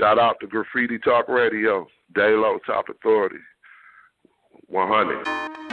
Shout out to Graffiti Talk Radio, Dalo Top Authority, 100.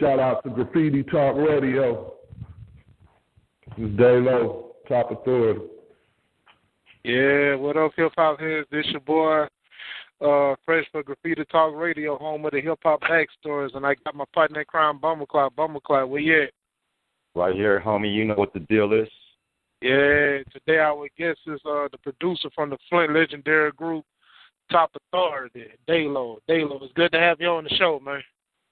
Shout out to Graffiti Talk Radio. This is Dalo, Top Authority. Yeah, what up, hip hop heads? This your boy, uh, Fresh for Graffiti Talk Radio, home of the hip hop backstories, and I got my partner in crime, Bummer Clock. Bummer Clock, where you at? Right here, homie. You know what the deal is. Yeah, today our guest is uh, the producer from the Flint Legendary Group, Top Authority, Dalo. Dalo, it's good to have you on the show, man.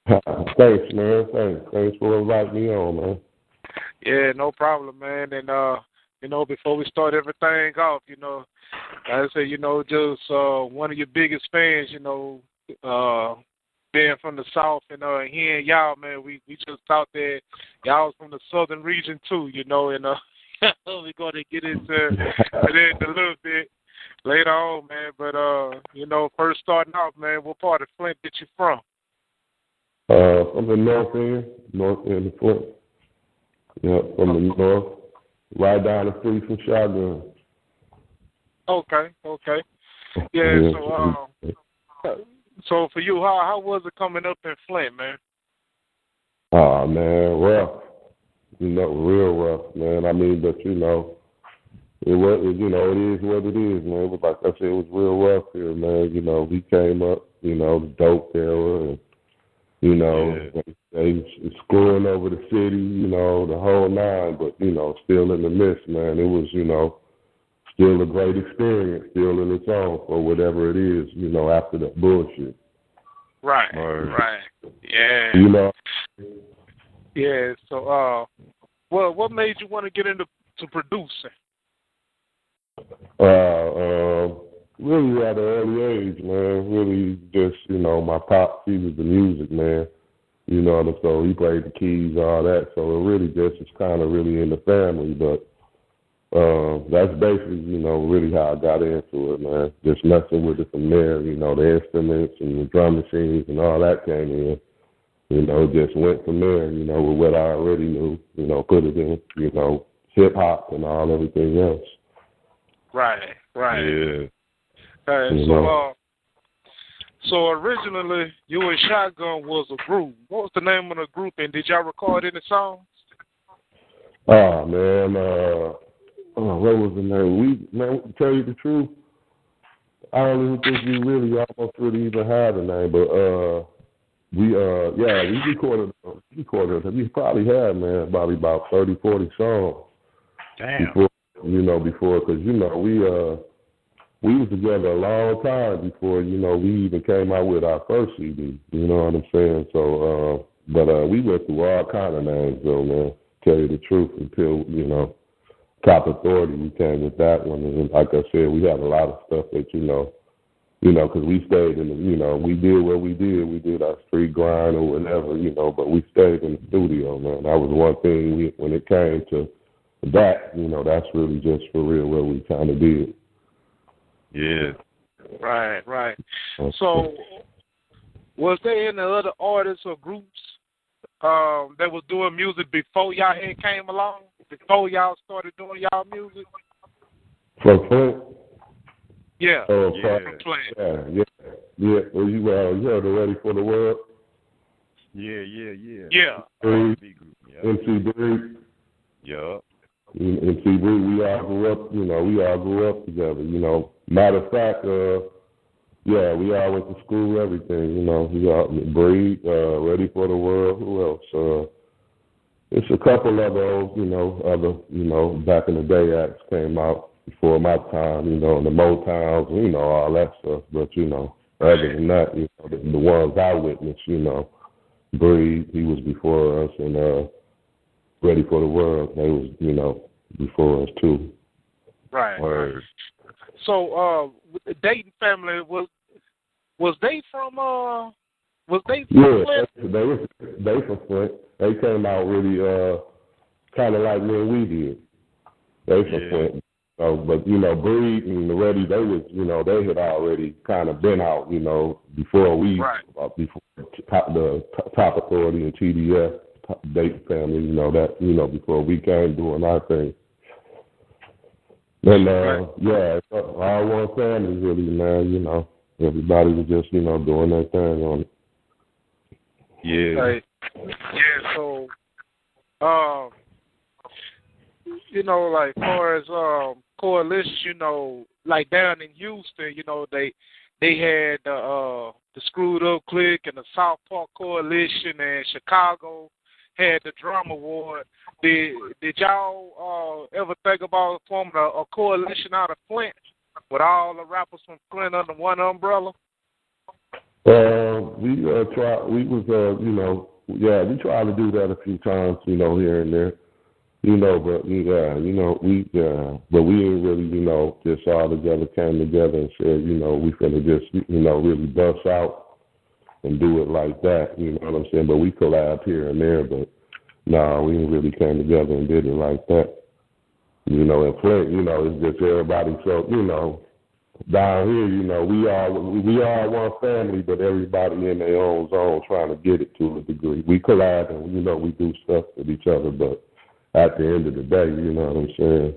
Thanks, man. Thanks. Thanks for inviting me on, man. Yeah, no problem, man. And uh, you know, before we start everything off, you know, like I say, you know, just uh one of your biggest fans, you know, uh being from the south and uh hearing y'all, man, we we just thought that y'all was from the southern region too, you know, and uh we're gonna get into it a little bit later on, man. But uh, you know, first starting off, man, what part of Flint did you from? Uh, from the north end, north end of Flint. Yeah, from the north, right down the street from Shotgun. Okay, okay. Yeah, Yeah. so um so for you, how how was it coming up in Flint, man? Oh man, rough. You know, real rough, man. I mean, but you know, it was, it, you know, it is what it is, man. But like I said, it was real rough here, man. You know, we came up, you know, the dope era, and you know, they, they screwing over the city, you know, the whole nine. But you know, still in the midst, man. It was, you know, still a great experience, still in its own for whatever it is, you know, after that bullshit. Right, Right. right. Yeah. You know, Yeah, so uh well what made you want to get into to producing? uh, uh, really at an early age, man. Really just, you know, my pop, he was the music, man. You know, and so he played the keys, all that. So it really just is kind of really in the family, but uh, that's basically, you know, really how I got into it, man. Just messing with it from there, you know, the instruments and the drum machines and all that came in. You know, just went from there, you know, with what I already knew, you know, put it in, you know, hip hop and all everything else. Right, right. Yeah. Uh, You so know. uh so originally you and Shotgun was a group. What was the name of the group and did y'all record any songs? Oh man, uh, oh, what was the name? We man, to tell you the truth, I don't even think we really almost really even had a name, but uh, we uh, yeah, we recorded, we recorded. We probably had man, probably about thirty, forty songs Damn. before, you know, before because you know we uh, we was together a long time before you know we even came out with our first CD. You know what I'm saying? So, uh, but uh, we went through all kind of names though, man. Tell you the truth, until you know, Top Authority, we came with that one, and like I said, we had a lot of stuff that you know, you know, because we stayed in the, you know, we did what we did. We did our street grind or whatever, you know, but we stayed in the studio, man. That was one thing we, when it came to that, you know, that's really just for real what we kind of did. Yeah. Right, right. So was there any other artists or groups um that was doing music before y'all had came along? Before y'all started doing y'all music? From Flint, Yeah. oh, Yeah. From Flint. yeah, yeah, yeah. Well, you, uh, you heard the Ready for the World? Yeah, yeah, yeah. Yeah. Three, B group. Yeah. MC Breed. Yup. And and see, we we all grew up, you know, we all grew up together, you know. Matter of fact, uh, yeah, we all went to school, everything, you know. We all Breed, uh, Ready for the World. Who else? Uh, it's a couple other, old, you know, other, you know, back in the day acts came out, before my time, you know, in the Motowns, you know, all that stuff. But you know, other than that, you know, the, the ones I witnessed, you know, Breed, he was before us, and uh, Ready for the World, they was, you know, before us too. Right. Word. So, uh, the Dayton family was was they from uh was they from Yeah, Flint? they was they from Flint. They came out really uh kind of like me and we did. They from Yeah. Flint. So, but you know, Breed and the Ready, they was you know they had already kind of been out, you know, before we Right. uh, before top, the top- top authority and TDF top, Dayton family, you know that you know before we came doing our thing. And uh, Right. yeah, it's all one family really, man. You know, everybody was just you know doing their thing on it. Yeah. Like, yeah, so, um, you know, like far as um coalition, you know, like down in Houston, you know, they they had the uh the Screwed Up Click and the South Park Coalition, and Chicago had the Drum Award. Did did y'all uh ever think about forming a, a coalition out of Flint with all the rappers from Flint under one umbrella? Uh, we uh try. We was uh, you know, yeah, we tried to do that a few times, you know, here and there, you know, but yeah, you know, we yeah, but we didn't really, you know, just all together came together and said, you know, we finna just, you know, really bust out and do it like that, you know what I'm saying? But we collabed here and there, but no, we didn't really came together and did it like that. You know, in Flint, you know, it's just everybody felt, you know, down here, you know, we are we are one family, but everybody in their own zone trying to get it to a degree. We collide and you know we do stuff with each other, but at the end of the day, you know what I'm saying.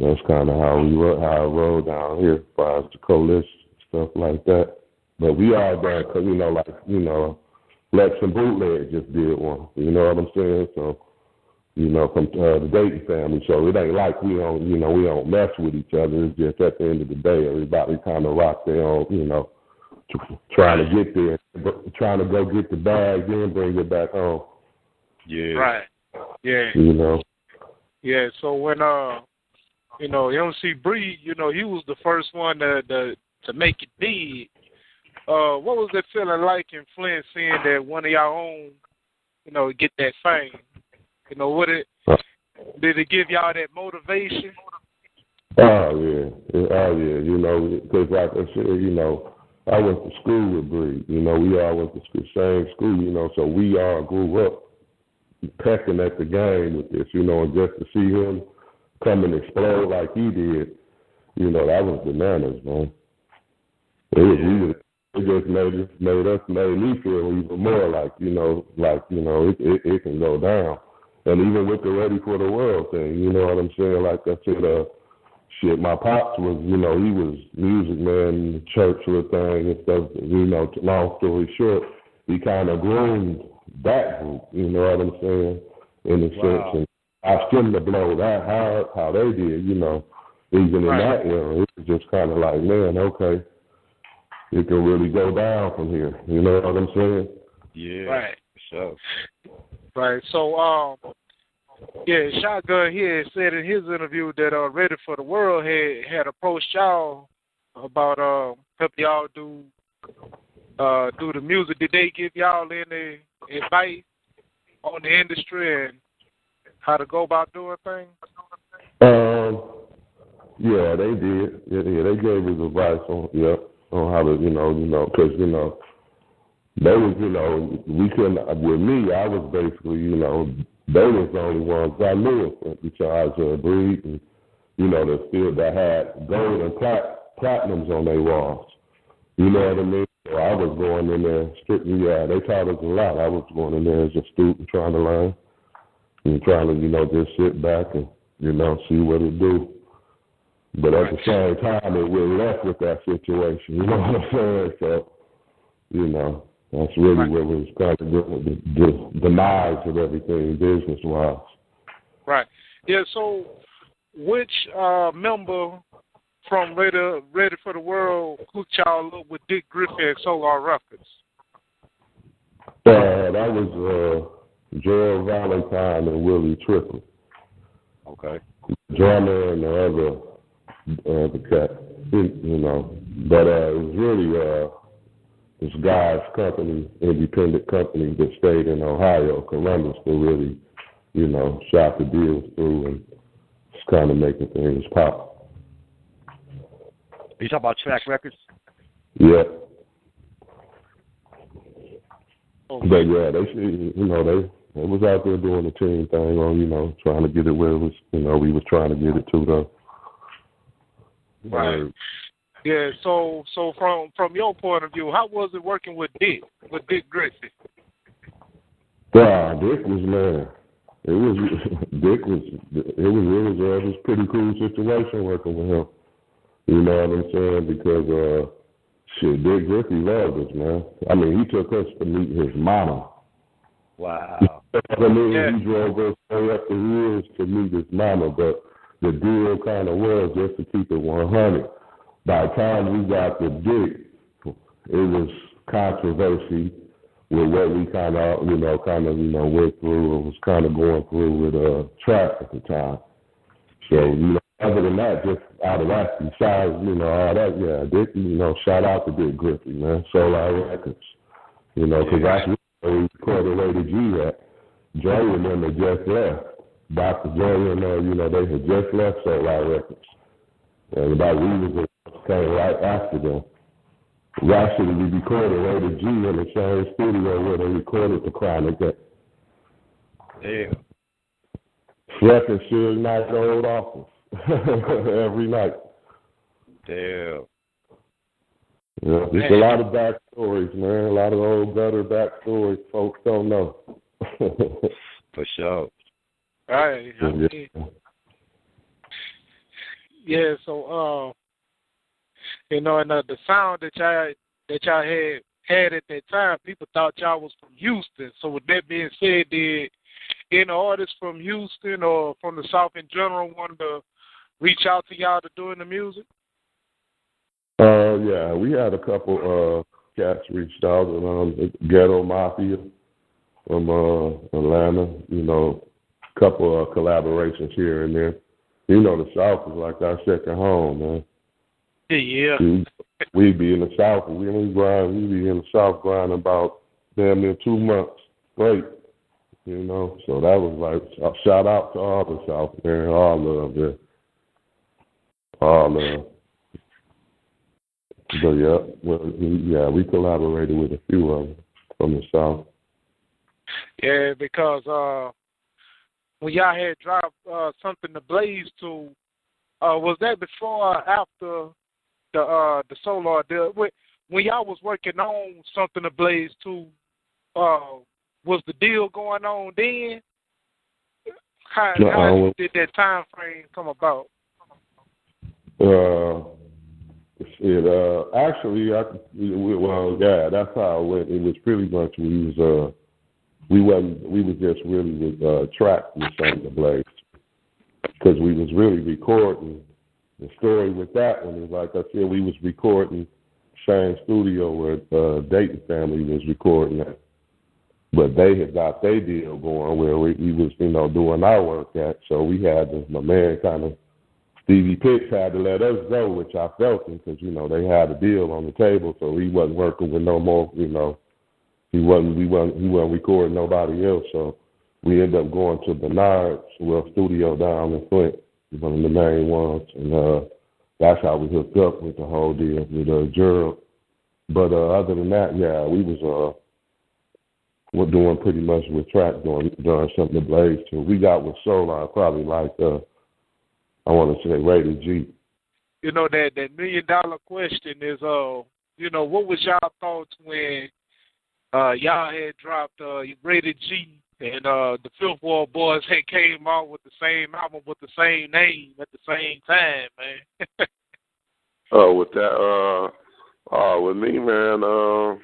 That's kind of how we how I roll down here, as far as the coalition stuff like that. But we all done, cause you know, like you know, Lex and Bootleg just did one. You know what I'm saying? So you know, from uh, the Dayton family. So it ain't like we don't, you know, we don't mess with each other. It's just at the end of the day, everybody kind of rock their own, you know, tr- trying to get there, but trying to go get the bag, then bring it back home. Yeah. Right. Yeah. You know. Yeah, so when uh you know, MC Breed, you know, he was the first one to to, to make it big. Uh what was it feeling like in Flint seeing that one of y'all own, you know, get that fame? You know, what it did it give y'all that motivation? Oh yeah, oh yeah. You know, because like I said, you know, I went to school with Breed. You know, we all went to school, same school. You know, so we all grew up pecking at the game with this. You know, and just to see him come and explode like he did, you know, that was bananas, man. It was just made us made us made me feel even more like you know like you know it it, it can go down, and even with the ready for the world thing, you know what I'm saying? Like I said, uh, shit, my pops was you know he was music man, church little thing and stuff. You know, long story short, he kind of groomed that group. You know what I'm saying? In a Wow. sense, and I shouldn't have blown that hard how they did. You know, even in Right. that era, it was just kind of like, man, okay it can really go down from here. You know what I'm saying? Yeah. Right. So. Right. So um yeah, Shotgun here said in his interview that uh Ready for the World had had approached y'all about uh help y'all do uh do the music. Did they give y'all any advice on the industry and how to go about doing things? Um, yeah, they did. Yeah, yeah, they gave us advice on yeah on how to you know you know because you know they was you know we couldn't with me I was basically you know they was the only ones I knew besides uh, Breed and you know that still that had gold and plat, platinums on their walls. You know what I mean? So I was going in there strictly. Yeah, they taught us a lot. I was going in there as a student trying to learn and trying to you know just sit back and you know see what it do. But at the same time, it we're left with that situation. You know what I'm saying? So, you know, that's really Right. what was kind of the, the, the demise of everything business wise. Right. Yeah, so which uh member from Ready Ready for the World hooked y'all up with Dick Griffey at Solar Records? Uh, that was uh, Gerald Valentine and Willie Triplett. Okay. drummer and the other uh, the cat, you know. But uh, it was really uh, this guy's company, independent company that stayed in Ohio, Columbus, to really, you know, shop the deals through and just kind of making things pop. You talking about Track Records? Yeah. But yeah, they you know, they they was out there doing the team thing on, you know, trying to get it where it was, you know, we was trying to get it to though. Right. Yeah. So, so from from your point of view, how was it working with Dick, with Dick Griffey? Yeah, Dick was man. It was Dick was it was it was uh, it was a pretty cool situation working with him. You know what I'm saying? Because uh shit, Dick Griffey loved us, man. I mean, he took us to meet his mama. Wow. I mean, yeah. he drove us way up the hills to meet his mama, but the deal kind of was just to keep it 100 by the time we got the Dick, it was controversy with what we kind of, you know, kind of, you know, went through and was kind of going through with uh, Trap at the time. So, you know, other than that, just out of that, besides, you know, all that, yeah, Dick, you know, shout out to Dick Griffey, man, Solar Records. You know, because yeah. that's where we recorded Rated G at. Dre and them had just left. Dr. Dre and, uh, you know, they had just left Solar Records. And about we was came right after them. Actually, we recorded Rated G in the same studio where they recorded the Chronic at. Damn. In Suge Knight's old office every night. Damn. Yeah, there's a lot of backstories, man. A lot of old gutter backstories folks don't know. For sure. Right. Yeah. yeah, so uh you know, and uh, the sound that y'all that y'all had had at that time, people thought y'all was from Houston. So with that being said, did any artists from Houston or from the South in general want to reach out to y'all to doing the music? Uh, yeah, we had a couple uh cats reached out, and um, Ghetto Mafia from uh Atlanta. You know, couple of collaborations here and there. You know, the South is like our second home, man. Yeah. We be in the south. We only grind. We be in the south grinding about damn near two months straight. You know, so that was like shout out to all the South man, all love there, all love. But yeah, well, yeah, we collaborated with a few of them from the South. Yeah, because uh when y'all had dropped uh, something to blaze to, uh, was that before or after the uh the solar deal. When, when y'all was working on something to blaze to, uh, was the deal going on then? How, uh, how did that time frame come about? Uh, it uh actually I well yeah that's how it went. It was pretty much we was uh we wasn't we was just really with uh track with to blaze because we was really recording the story with that one is like I said, we was recording same studio where uh, Dayton family was recording at, but they had got their deal going where we, we was you know doing our work at. So we had to, my man kind of Stevie Pitts had to let us go, which I felt him because you know they had a deal on the table, so he wasn't working with no more. You know, he wasn't we wasn't he wasn't recording nobody else. So we ended up going to Bernard's well studio down in Flint one of the main ones, and uh, that's how we hooked up with the whole deal with uh, Gerald. But uh, other than that, yeah, we was uh, we're doing pretty much with track doing doing something to blaze to. We got with Solar probably like uh, I want to say rated G. You know that that million dollar question is uh, you know, what was y'all thoughts when uh y'all had dropped uh rated G and uh the Fifth Ward Boys had came out with the same album with the same name at the same time, man. oh, with that uh oh with me, man, uh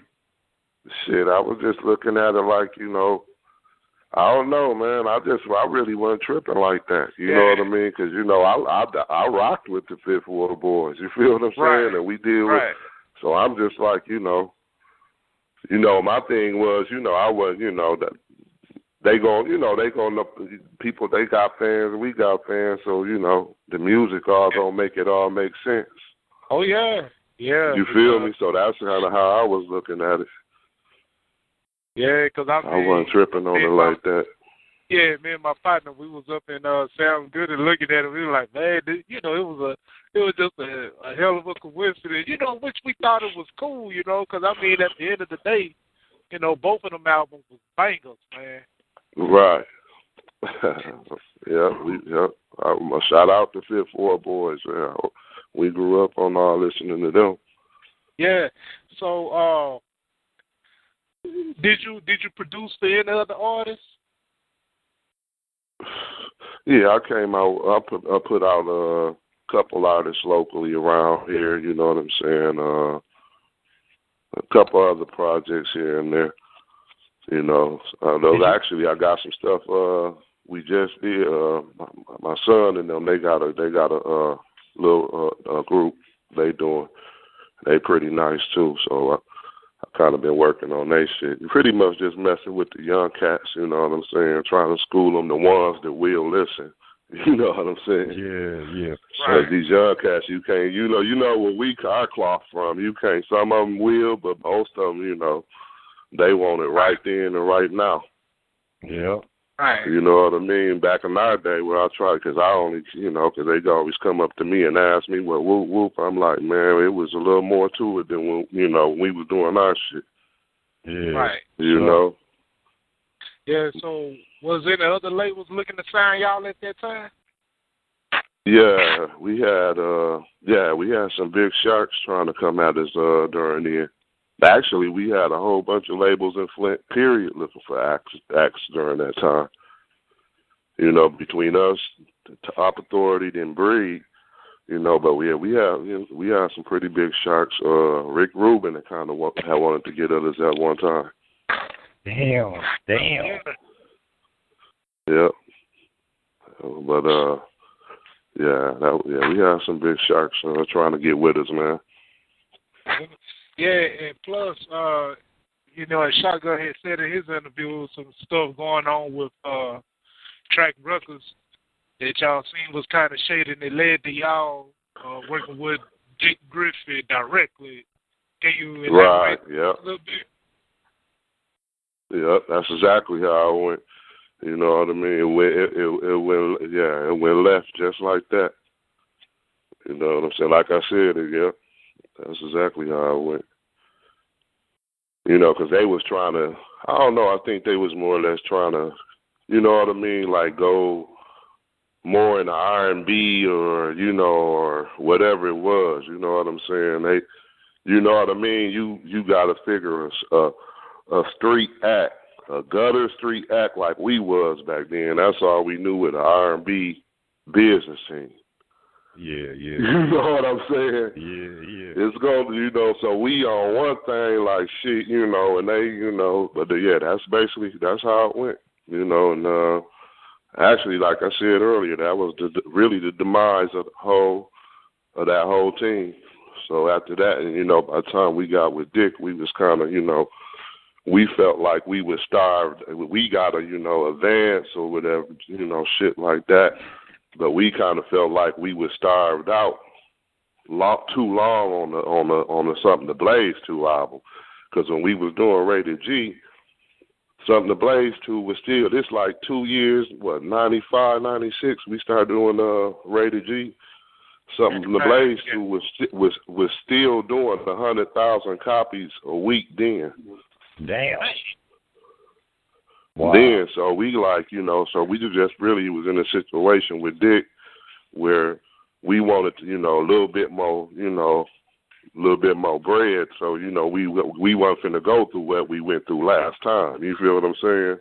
shit, I was just looking at it like, you know, I don't know, man. I just, I really wasn't tripping like that. You yeah. know what I mean? Because you know, I, I, I rocked with the Fifth Ward Boys. You feel what I'm saying? Right. And we did. Right. With, so I'm just like, you know, you know, my thing was, you know, I was, you know, that they going you know they going up people they got fans we got fans so you know the music all don't make it all make sense. Oh yeah, yeah. You feel me? So that's kind of how I was looking at it. Yeah, because I, I wasn't tripping on it like that. Yeah, me and my partner, we was up in uh Sound Good and looking at it. We were like, man, this, you know, it was a, it was just a, a hell of a coincidence. You know, which we thought it was cool. You know, because I mean, at the end of the day, you know, both of them albums was bangers, man. Right. yeah, we yeah. I, a shout out to Fifth Ward Boys. Yeah, we grew up on all listening to them. Yeah. So, uh, did you did you produce for any other artists? Yeah, I came out. I put I put out a couple artists locally around here. You know what I'm saying? Uh, a couple other projects here and there. You know, uh, those actually I got some stuff. Uh, we just did. Uh, my, my son and them they got a they got a uh, little uh, a group they doing. They pretty nice too. So I, I kind of been working on that shit. Pretty much just messing with the young cats. You know what I'm saying? Trying to school them the ones that will listen. You know what I'm saying? Yeah, yeah. Right. These young cats, you can't. You know, you know where we our cloth from. You can't. Some of them will, but most of them, you know, they want it right then and right now. Yeah. Right. You know what I mean? Back in our day, where I tried, because I only, you know, because they always come up to me and ask me, well, whoop, whoop. I'm like, man, it was a little more to it than when, you know, we were doing our shit. Yeah. Right. You know? Yeah, so was any other labels looking to sign y'all at that time? Yeah, we had uh yeah, we had some big sharks trying to come at us uh during the actually we had a whole bunch of labels in Flint period looking for acts acts during that time. You know, between us, Top Authority, then Breed, you know, but we had we had we had some pretty big sharks. Uh Rick Rubin that kind of had wanted to get at us at one time. Damn, damn. Yeah. But uh yeah, that yeah, we had some big sharks uh, trying to get with us, man. Yeah, and plus, uh, you know, as Shotgun had said in his interview, some stuff going on with uh Track Records that y'all seen was kind of shady, and it led to y'all uh, working with Dick Griffey directly. Can you elaborate right, yeah. a little bit? Yeah, that's exactly how I went. You know what I mean? It went, it, it, it went, yeah, it went left just like that. You know what I'm saying? Like I said, yeah, that's exactly how it went. You know, because they was trying to, I don't know, I think they was more or less trying to, you know what I mean, like go more in the R and B or you know or whatever it was. You know what I'm saying? They, you know what I mean? You you got to figure a, a a street act a gutter street act like we was back then. That's all we knew with the R and B business scene. Yeah, yeah. You know what I'm saying? Yeah, yeah. It's going to, you know, so we on one thing like shit, you know, and they, you know, but the, yeah, that's basically that's how it went, you know, and uh actually, like I said earlier, that was the really the demise of the whole of that whole team. So after that, and you know, by the time we got with Dick, we was kind of, you know, we felt like we were starved. We got to, you know, advance or whatever, you know, shit like that. But we kind of felt like we were starved out long, too long on the on the on the something to blaze to album. Because when we was doing Rated G, something to blaze to was still this like two years, what ninety five, ninety six. We started doing uh Rated G. Something to blaze to was was was still doing a hundred thousand copies a week then. Damn. Wow. Then, so we like, you know, so we just really was in a situation with Dick where we wanted to, you know, a little bit more, you know, a little bit more bread. So, you know, we we weren't finna go through what we went through last time. You feel what I'm saying?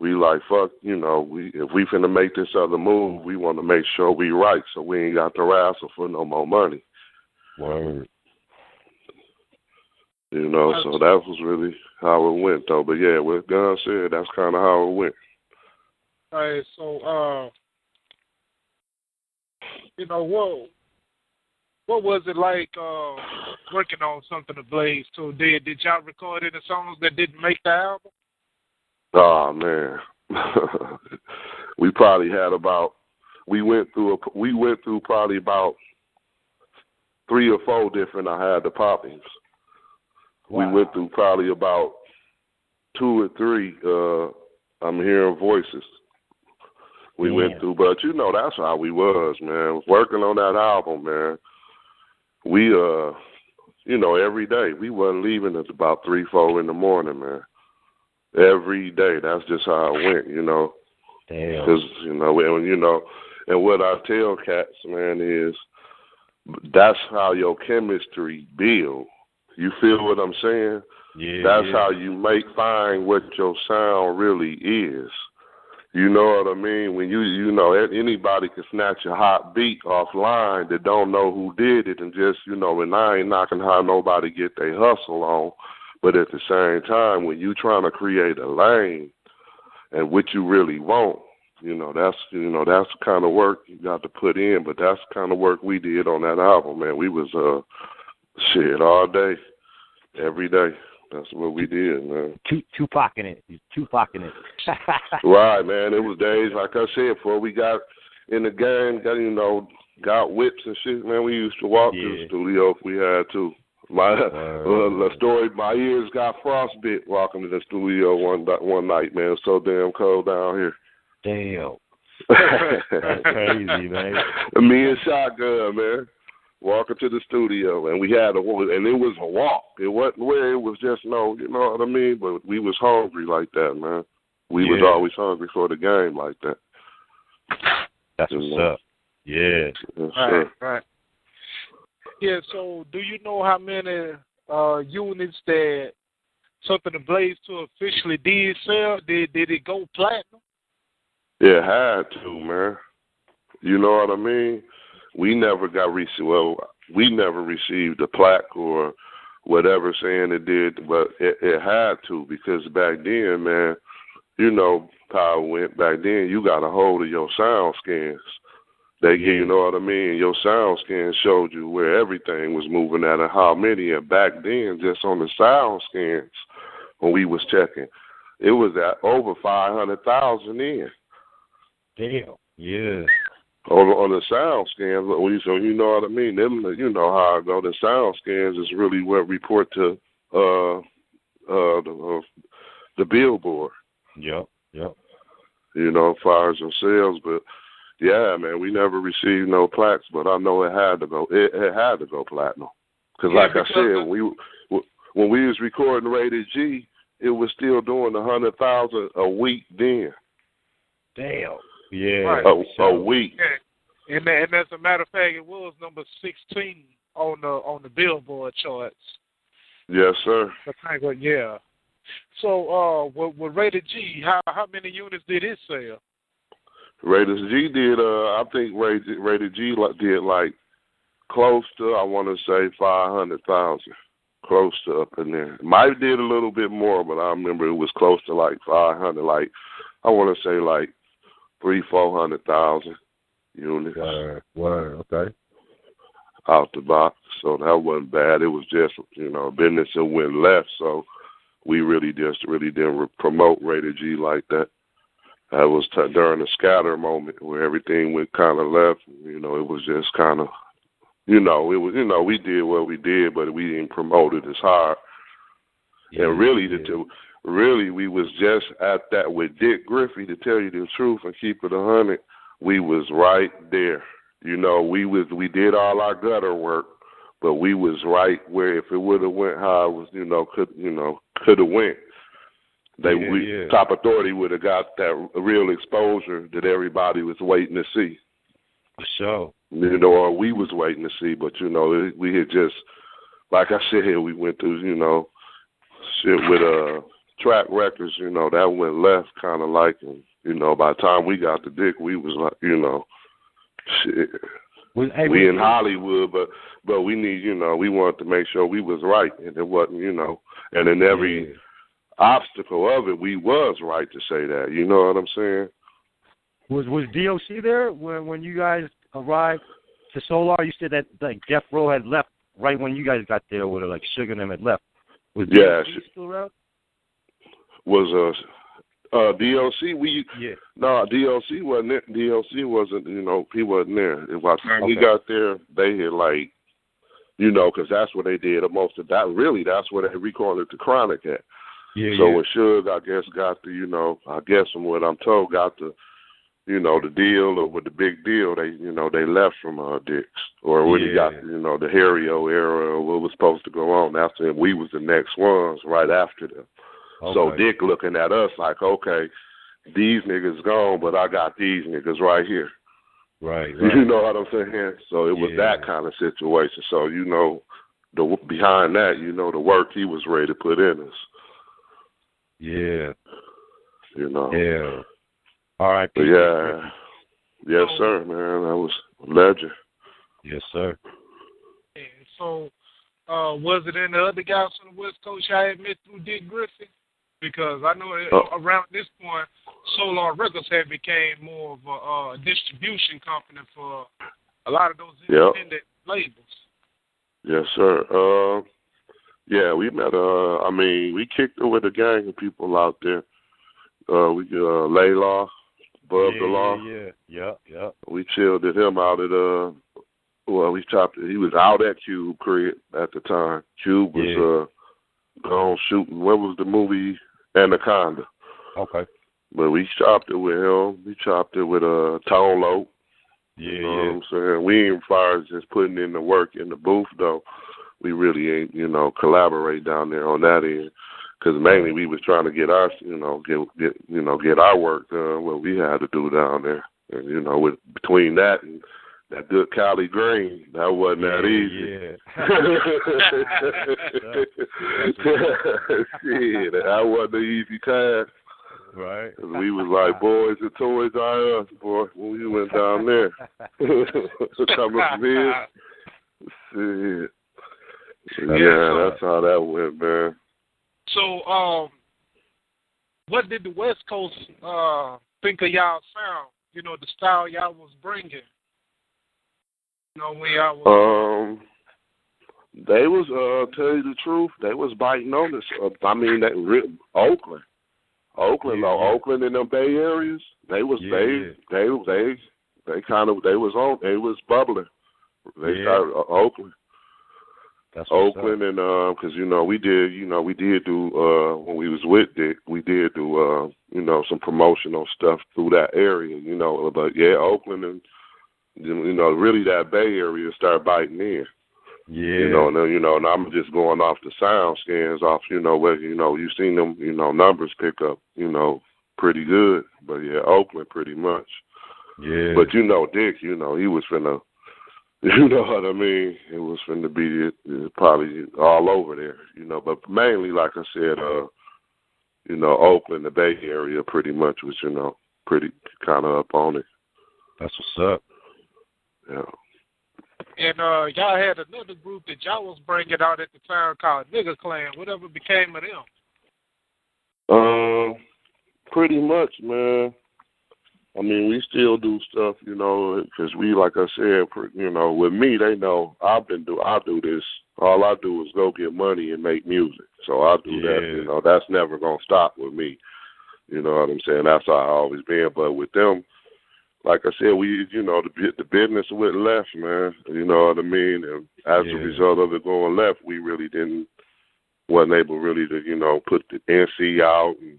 We like fuck, you know, we if we finna make this other move, we want to make sure we right, so we ain't got to wrestle for no more money. Word. You know, so that was really how it went, though. But yeah, what God said, that's kind of how it went. All right, so uh, you know what? What was it like uh, working on something to Blaze? So did did y'all record any songs that didn't make the album? Oh man, we probably had about we went through a, we went through probably about three or four different. I had the poppings. Wow. We went through probably about two or three. Uh, I'm hearing voices. We Damn. went through, but you know that's how we was, man. Working on that album, man. We uh, you know, every day we wasn't leaving at about three, four in the morning, man. Every day, that's just how it went, you know. Damn. Because you know, and you know, and what I tell cats, man, is that's how your chemistry build. You feel what I'm saying? Yeah. That's yeah. how you make find what your sound really is. You know what I mean? When you you know anybody can snatch a hot beat offline that don't know who did it and just you know and I ain't knocking how nobody get their hustle on, but at the same time when you trying to create a lane and what you really want, you know that's you know that's the kind of work you got to put in. But that's the kind of work we did on that album, man. We was uh shit all day, every day. That's what we did, man. Two Tupac in it. Tupac in it. Right, man. It was days like I said before we got in the game, got you know, got whips and shit. Man, we used to walk to the studio if we had to. My uh, the story, my ears got frostbit walking to the studio one one night, man. It's so damn cold down here. Damn. That's crazy, man. Me and Shotgun, man, walking to the studio, and we had a and it was a walk. It wasn't where it was just no, you know what I mean. But we was hungry like that, man. We was always hungry for the game like that. That's what's up. Yeah. Yes, Right, sir. right. Yeah, so do you know how many uh units that Something to Blaze to officially did sell? Did did it go platinum? It had to, man. You know what I mean? We never got received. Well, we never received a plaque or whatever saying it did, but it, it had to because back then, man, you know how it went back then. You got a hold of your sound scans. They give you know what I mean. Your sound scan showed you where everything was moving at and how many. And back then, just on the sound scans, when we was checking, it was at over five hundred thousand in Damn. Yeah. On on the sound scans. we- So you know what I mean. Them, you know how I go. The sound scans is really what report to uh uh the, uh, the billboard. Yep. Yep. You know, fires and sales, but yeah, man, we never received no plaques, but I know it had to go. It, it had to go platinum because, Yeah, like I because- said, we when we was recording Rated G, it was still doing a hundred thousand a week then. Damn. Yeah. Right. A, a So- week. Yeah. And and as a matter of fact, it was number sixteen on the on the Billboard charts. Yes, sir. I think, yeah. So, uh, with, with Rated G, how how many units did it sell? Rated G did. Uh, I think Rated Rated G did like close to. I want to say five hundred thousand. Close to up in there. Might have did a little bit more, but I remember it was close to like five hundred. Like I want to say like three, four hundred thousand units Word. Word. Okay. out the box. So that wasn't bad. It was just you know business that went left. So we really just really didn't re- promote Rated G like that. That was t- during the scatter moment where everything went kind of left. You know, it was just kind of, you know, it was you know we did what we did, but we didn't promote it as hard. and really, yeah. the, to, really, we was just at that with Dick Griffey. To tell you the truth and keep it a hundred, we was right there. You know, we was we did all our gutter work, but we was right where if it would have went how it was, you know, could you know could have went. They Yeah, we, yeah. top authority would have got that real exposure that everybody was waiting to see. For sure. You know, or we was waiting to see, but you know, we had just, like I said, we went through, you know, shit with uh track records. You know, that went left kind of like, and you know, by the time we got the dick, we was like, you know, shit. Was, hey, we was- in Hollywood, but but we need, you know, we wanted to make sure we was right, and it wasn't, you know, and in every Yeah. obstacle of it, we was right to say that. You know what I'm saying? Was was DOC there when when you guys arrived to Solar? You said that like Death Row had left right when you guys got there, with like Suge and them had left. Was Yeah, DOC still around? Was uh Uh, DLC, we Yeah. no DLC wasn't it. DLC wasn't. You know, he wasn't there. And by the time we got there, they had like, you know, because that's what they did the most of that. Really, that's where they recorded the Chronic at. Yeah, so yeah. when Suge, I guess, got the, you know, I guess from what I'm told, got the, you know, the deal or with the big deal, they, you know, they left from uh Dix or when he got, you know, the Harrio era or what was supposed to go on after him. We was the next ones right after them. So Dick looking at us like, okay, these niggas gone, but I got these niggas right here. Right, You know what I'm saying? So it was Yeah. that kind of situation. So you know, the behind that, you know, the work he was ready to put in us. Yeah, You know. yeah. All right. But yeah, yes, sir, man. That was a legend. Yes, sir. And so, uh, was it any other guys from the West Coast y'all had met through Dick Griffey? Because I know it- Oh. around this point, Solar Records had became more of a uh, distribution company for a lot of those Yep. independent labels. Yes, sir. Uh, yeah, we met. Uh, I mean, we kicked it with a gang of people out there. Uh, we uh, Laylaw, Bub yeah, the Law. Yeah, yeah, yeah. We chilled at him out at uh. Well, we chopped. He was out at Cube crib at the time. Cube was Yeah. uh gone shooting. What was the movie Anaconda? Okay. But we chopped it with him. We chopped it with uh Tone. Yeah, You know what. I'm saying? We ain't far as just putting in the work in the booth though. We really ain't, you know, collaborate down there on that end. Because mainly we was trying to get our, you know, get get you know get our work done what we had to do down there. And you know, with between that and that good Cali Green, that wasn't that easy. Yeah, Shit, that wasn't an easy task. Right. We was like boys and toys I Us, boy, when we went down there. Coming from here. Shit. Yeah, Yeah, so- that's how that went, man. So, um, what did the West Coast uh, think of y'all sound? You know, the style y'all was bringing. You know, when was. Um, they was uh tell you the truth, they was biting on us. Uh, I mean, that re- Oakland, Oakland, Yeah, though, yeah. Oakland and them Bay areas, they was Yeah, they they they they kind of they was on they was bubbling. They Yeah. started uh, Oakland. That's Oakland and um 'cause you know we did you know we did do uh when we was with Dick we did do uh you know some promotional stuff through that area you know but yeah Oakland and you know really that Bay area started biting in. Yeah. you know and then, you know and I'm just going off the sound scans off you know where you know you seen them you know numbers pick up you know pretty good but yeah Oakland pretty much Yeah. but you know Dick you know he was finna you know what I mean? It was finna be uh, probably all over there, you know. But mainly, like I said, uh, you know, Oakland, the Bay Area, pretty much was, you know, pretty kind of up on it. That's what's up. Yeah. And uh, y'all had another group that y'all was bringing out at the time called Nigga Clan. Whatever became of them? Um, pretty much, man. I mean, we still do stuff, you know, because we, like I said, pr- you know, with me, they know I've been do I do this. All I do is go get money and make music. So I do that. You know, that's never gonna stop with me. You know what I'm saying? That's how I always been. But with them, like I said, we, you know, the the business went left, man. You know what I mean? And as a result of it going left, we really didn't wasn't able really to, you know, put the NC out and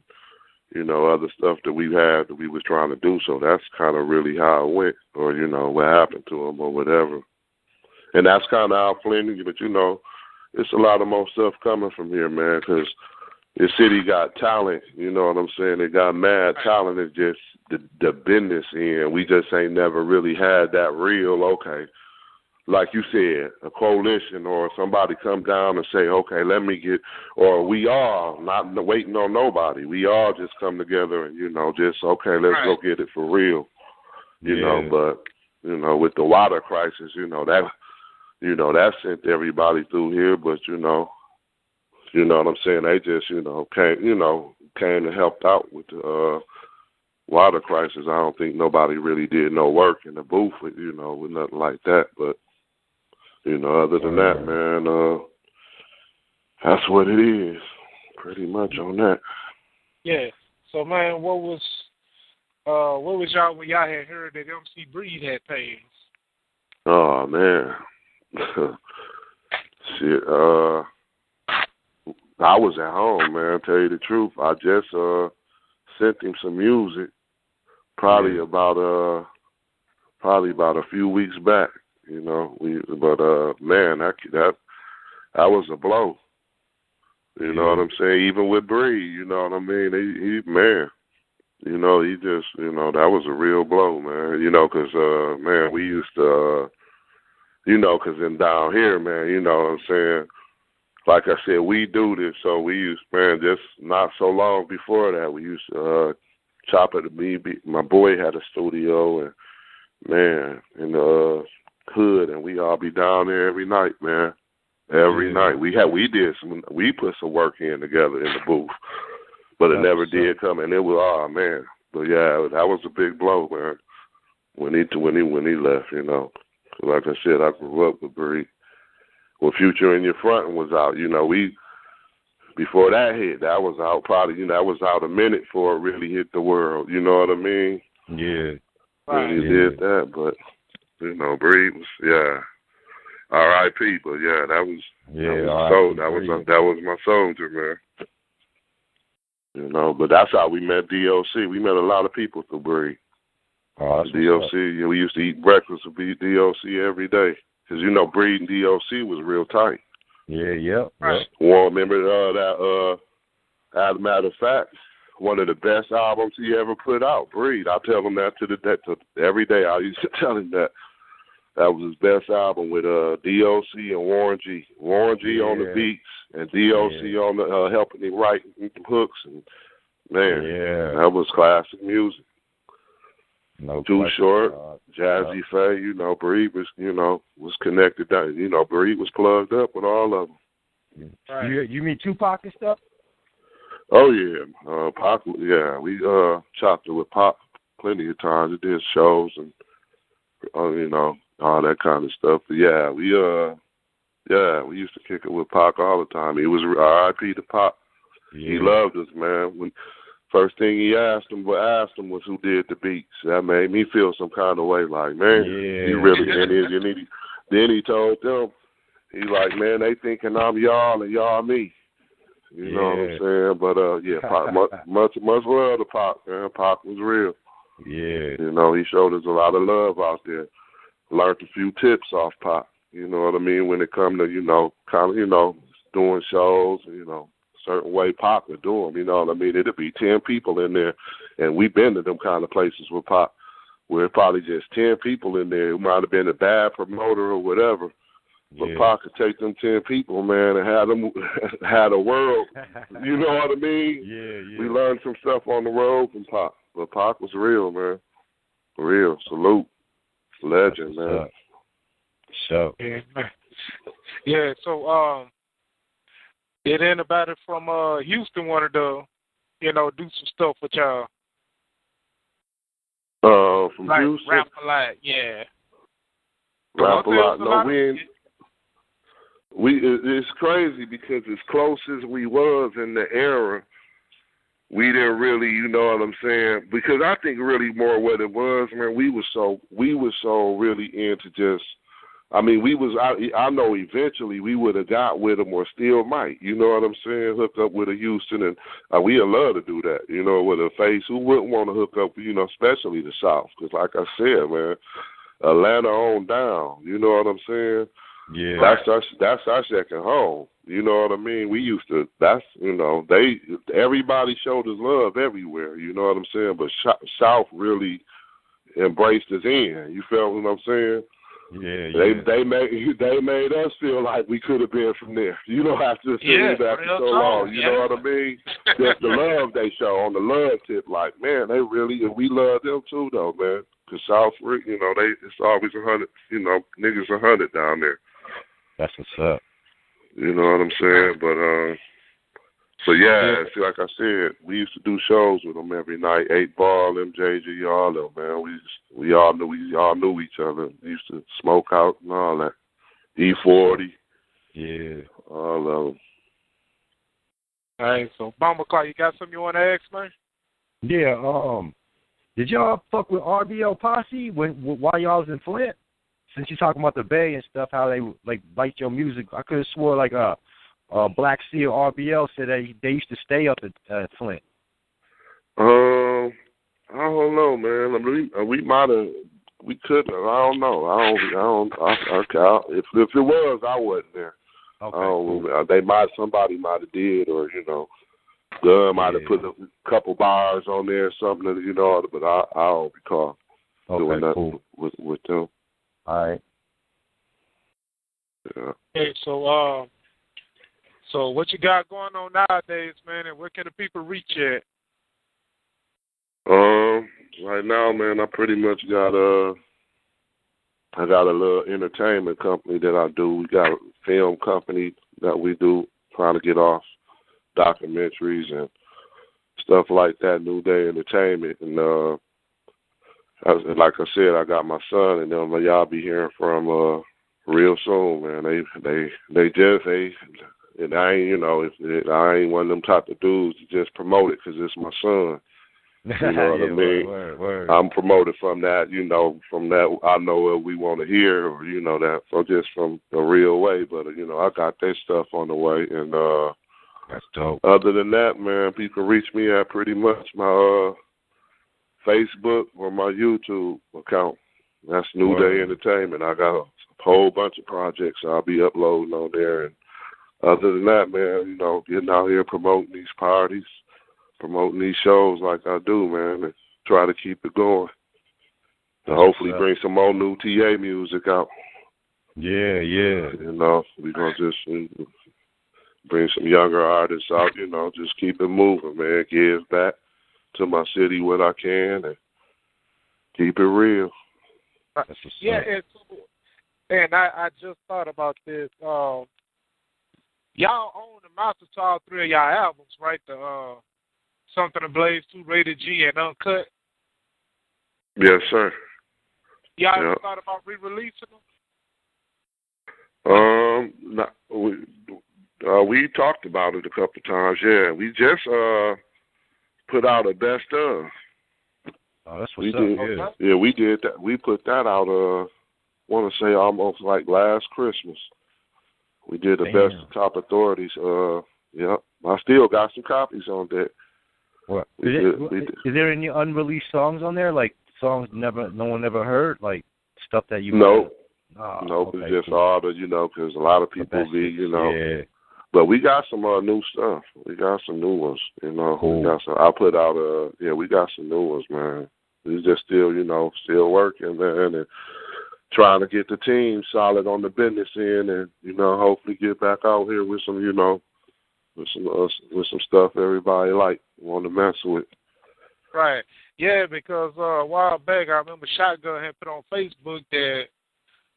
you know, other stuff that we had that we was trying to do. So that's kind of really how it went, or you know, what happened to him or whatever. And that's kind of how Flynn. But you know, it's a lot of more stuff coming from here, man, because the city got talent. You know what I'm saying? They got mad talent. It's just the the business end. We just ain't never really had that real. Okay, like you said, a coalition or somebody come down and say, okay, let me get, or we all not waiting on nobody. We all just come together and you know, just okay, let's go get it for real. You yeah. know, but you know, with the water crisis, you know that, you know that sent everybody through here. But you know, you know what I'm saying? They just you know came, you know, came and helped out with the uh, water crisis. I don't think nobody really did no work in the booth, with, you know, with nothing like that. But you know, other than that, man, uh, that's what it is, pretty much on that. Yeah. So man, what was uh what was y'all when y'all had heard that MC Breed had pains? Oh man. Shit, uh I was at home, man, tell you the truth. I just uh sent him some music probably Yeah. about uh probably about a few weeks back, you know. We but uh man, that that that was a blow. You know what I'm saying? Even with Bree, you know what I mean? He, he man, you know, he just, you know, that was a real blow, man. You know, 'cause uh, man, we used to, uh, you know, 'cause in down here, man, you know what I'm saying? Like I said, we do this, so we used, man, just not so long before that, we used to uh, chop at the BB. My boy had a studio, and man, in the uh, hood, and we all be down there every night, man. Every Yeah. night we had we did some we put some work in together in the booth, but it That's never did come, and it was oh man, but yeah, that was a big blow, man. When he when he when he left, you know, like I said, I grew up with Bree. Well, Future in Your Front was out, you know. We before that hit, that was out probably, you know, that was out a minute before it really hit the world. You know what I mean? Yeah. When he Yeah. did that, but you know, Bree was yeah. R.I.P. But yeah, that was Yeah. that was, soul, that was Breed. that was my soldier, man. You know, but that's how we met DOC. We met a lot of people through Bree. Oh, DOC. up. Yeah, we used to eat breakfast with DOC every day because you know Breed and DOC was real tight. Yeah, yeah. Right. Well, remember uh, that? Uh, as a matter of fact, one of the best albums he ever put out. Breed. I tell him that to the that to, every day. I used to tell him that. That was his best album with uh DOC and Warren G. Warren G on the beats and DOC Yeah. on the uh, helping him write hooks and man, Yeah. that was classic music. No Too question, short. dog. Jazze Pha, you know, Breed was, you know, was connected. Down, you know, Breed was plugged up with all of them. Right. You you mean Tupac and stuff? Oh yeah, uh, Pac. Yeah, we uh chopped it with Pop plenty of times. We did shows and, uh, you know, all that kind of stuff. But yeah, we uh, yeah, we used to kick it with Pac all the time. He was R.I.P. to Pop. Yeah. He loved us, man. When first thing he asked him, what asked him was who did the beats. That made me feel some kind of way, like man, Yeah. he really. And then, and he, then he told them, he like, man, they thinking I'm y'all and y'all me. You know what I'm saying? But uh, yeah, Pac, much much much love to Pac, man. Pac was real. Yeah. You know, he showed us a lot of love out there. Learned a few tips off Pac. You know what I mean? When it come to you know, kind of you know, doing shows, you know, certain way Pac would do them. You know what I mean? It'd be ten people in there, and we've been to them kind of places with Pac, where it's probably just ten people in there who might have been a bad promoter or whatever. But Yeah. Pac could take them ten people, man, and have them had a world. You know what I mean? Yeah, yeah. We learned some stuff on the road from Pac, but Pac was real, man. Real. Salute. Legend, man. up? So Yeah. Yeah. So um, did anybody from uh Houston wanted to, you know, do some stuff with y'all? Uh, from Like Houston, rap a lot, yeah. Rap-A-Lot. No, we ain't, we it's crazy because as close as we was in the era, we didn't really, you know what I'm saying? Because I think really more what it was, man. We was so we was so really into just. I mean, we was. I, I know eventually we would have got with them or still might. You know what I'm saying? Hook up with a Houston, and uh, we'd love to do that. You know, with a face who wouldn't want to hook up. You know, especially the South, because like I said, man, Atlanta on down. You know what I'm saying? yeah. That's our that's our second home. You know what I mean? We used to. That's you know they everybody showed us love everywhere. You know what I'm saying? But South really embraced us in. You feel what I'm saying? Yeah, They yeah. they made they made us feel like we could have been from there. You know after seeing Yeah, it after real so long. You yeah. know what I mean? Just the love they show on the love tip. Like man, they really and we love them too though, man. Cause South, you know, they it's always a hundred. You know, niggas a hundred down there. That's what's up. You know what I'm saying? But um, so yeah, see, like I said, we used to do shows with them every night. Eight Ball, MJG, all of them, man. We just, we all knew we all knew each other. We used to smoke out and all that. E40, Yeah. all of them. All right, so Bomber Clark, you got something you want to ask, man? Yeah. Um. Did y'all fuck with RBL Posse when while y'all was in Flint? Since you're talking about the Bay and stuff, how they like liked your music, I could have swore like uh, uh Black C RBL said that they used to stay up at uh, Flint. Um, I don't know, man. I mean, we, we might have, we could have. I don't know. I don't. I don't. I, okay. I, if if it was, I wasn't there. Okay. Um, they might somebody might have did, or you know, Gun might have Yeah. put a couple bars on there or something, you know. But I I don't recall doing Okay. nothing Cool. with with them. All right. Yeah. Okay, so uh, so what you got going on nowadays, man, and where can the people reach at? Um, right now, man, I pretty much got a, I got a little entertainment company that I do. We got a film company that we do, trying to get off documentaries and stuff like that. New Day Entertainment, and uh, as, like I said, I got my son and them. Y'all be hearing from uh real soon, man. They they they just they. And I ain't, you know, if it, I ain't one of them type of dudes to just promote it because it's my son. You know what I mean? Word, word, word. I'm promoted from that, you know, from that I know what we want to hear, or you know that, so just from the real way. But you know, I got that stuff on the way, and uh That's dope. other than that, man, people reach me at pretty much my uh Facebook or my YouTube account. That's New Day Entertainment. I got a whole bunch of projects I'll be uploading on there, and other than that, man, you know, getting out here promoting these parties, promoting these shows like I do, man, and try to keep it going. And hopefully bring some more new TA music out. Yeah, yeah. You know, we're gonna just uh, bring some younger artists out. You know, just keep it moving, man. Give back to my city what I can and keep it real. Yeah, and, and I, I just thought about this. Um, y'all own the master to all three of y'all albums, right? The uh, Something to Blaze, Two Rated G, and Uncut. Yes, sir. Y'all ever thought about re-releasing them? Um, not, we uh, we talked about it a couple times. Yeah, we just uh put out a best of. Oh, that's We what's up. did. Yeah. Okay. Yeah, we did that. We put that out. Uh, want to say almost like last Christmas. We did the best Damn. of top authorities. Uh, yeah, I still got some copies on that. What? Is, did- it, did. is there any unreleased songs on there? Like songs never, no one ever heard? Like stuff that you? No, Oh, no, okay, it's just cool. all the you know, because a lot of people be you know. Yeah. But we got some uh, new stuff. We got some new ones. You know, Cool. we got some. I put out uh, yeah, we got some new ones, man. We just still, you know, still working, man, and trying to get the team solid on the business end, and you know, hopefully get back out here with some, you know, with some uh, with some stuff everybody like want to mess with. Right. Yeah, because uh, a while back I remember Shotgun had put on Facebook that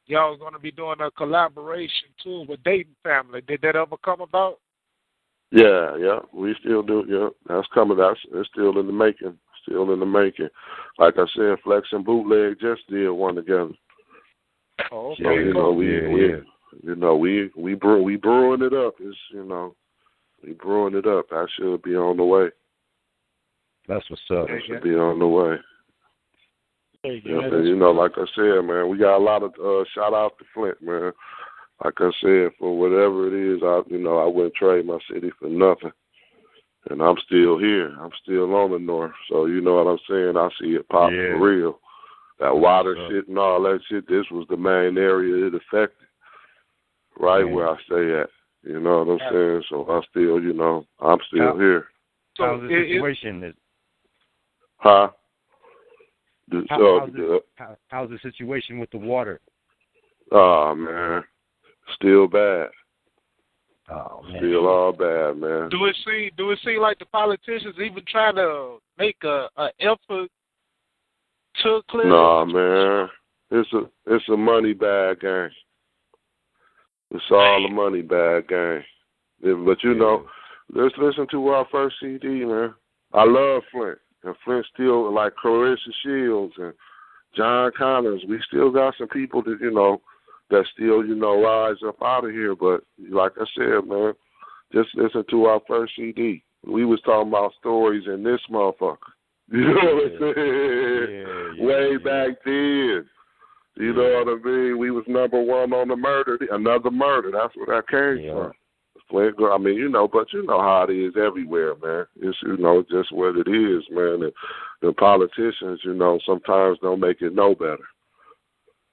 y'all was going to be doing a collaboration too with Dayton Family. Did that ever come about? Yeah, yeah, we still do. Yeah, that's coming. That's it's still in the making. Still in the making. Like I said, Flex and Bootleg just did one together. Oh, okay. So you know we Yeah, we yeah. you know we we brew we brewing it up. It's you know we brewing it up. That should be on the way. That's what's up. That should be on the way. Yeah, Yeah, and you know, like I said, man, we got a lot of uh, shout out to Flint, man. Like I said, for whatever it is, I you know I wouldn't trade my city for nothing. And I'm still here. I'm still on the north. So you know what I'm saying. I see it pop Yeah. for real. That water up. shit and all that shit. This was the main area it affected. Right Yeah. where I stay at. You know what I'm saying? So I still, you know, I'm still How- here. So how's the it- it- situation? Is, Huh? The, how, uh, how's, the, it, how, how's the situation with the water? oh man, still bad. Oh man. Still all bad, man. do it seem do it seem like the politicians even trying to make a, a effort to clear? Nah, man. It's a it's a money bag game. It's all a money bag game. But you know, let's listen to our first CD, man. I love Flint. And Flint still like Claressa Shields and Jon Connors. We still got some people that, you know, that still, you know, rise up out of here. But like I said, man, just listen to our first CD. We was talking about stories in this motherfucker. You know what I'm saying? Yeah, yeah, Way yeah. back then. You know what I mean? We was number one on the murder, another murder. That's where that came from. I mean, you know, but you know how it is everywhere, man. It's you know just what it is, man. And the politicians, you know, sometimes don't make it no better.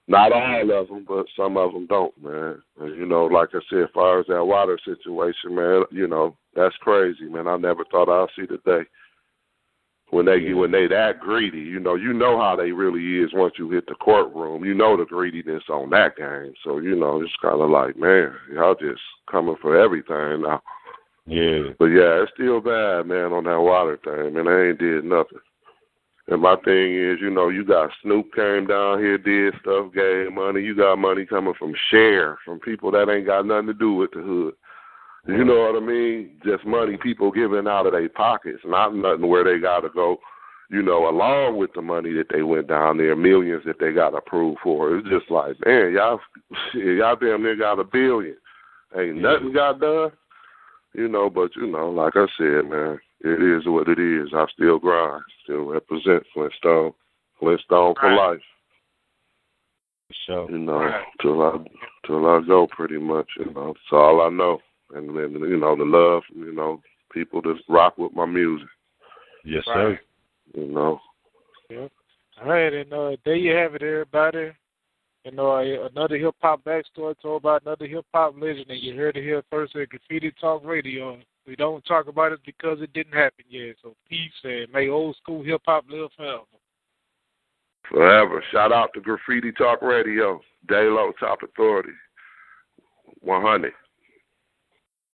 Not all of them, but some of them don't, man. And, you know, like I said, as far as that water situation, man, you know, that's crazy, man. I never thought I'd see the day when they when they that greedy. You know, you know how they really is once you hit the courtroom. You know the greediness on that game. So you know, it's kind of like, man, y'all just coming for everything now. Yeah. But yeah, it's still bad, man, on that water thing, man. They ain't did nothing. And my thing is, you know, you got Snoop came down here, did stuff, gave money. You got money coming from Cher, from people that ain't got nothing to do with the hood. You know what I mean? Just money people giving out of their pockets, not nothing where they got to go, you know, along with the money that they went down there, millions that they got approved for. It's just like, man, y'all, shit, y'all damn near got a billion. Ain't nothing got done. You know, but you know, like I said, man, it is what it is. I still grind, still represent Flintstone, Flintstone for Right. life. So You know, Right. till I till I go, pretty much. You know, that's all I know. And then you know the love, you know, people just rock with my music. yes, Right. sir. You know, All right, and uh, there you have it, everybody. You know, uh, another hip hop backstory told by another hip hop legend, and you heard it here first at Graffiti Talk Radio. We don't talk about it because it didn't happen yet. So peace and may old school hip hop live forever. forever. Shout out to Graffiti Talk Radio, Dalo Top Authority, one hundred.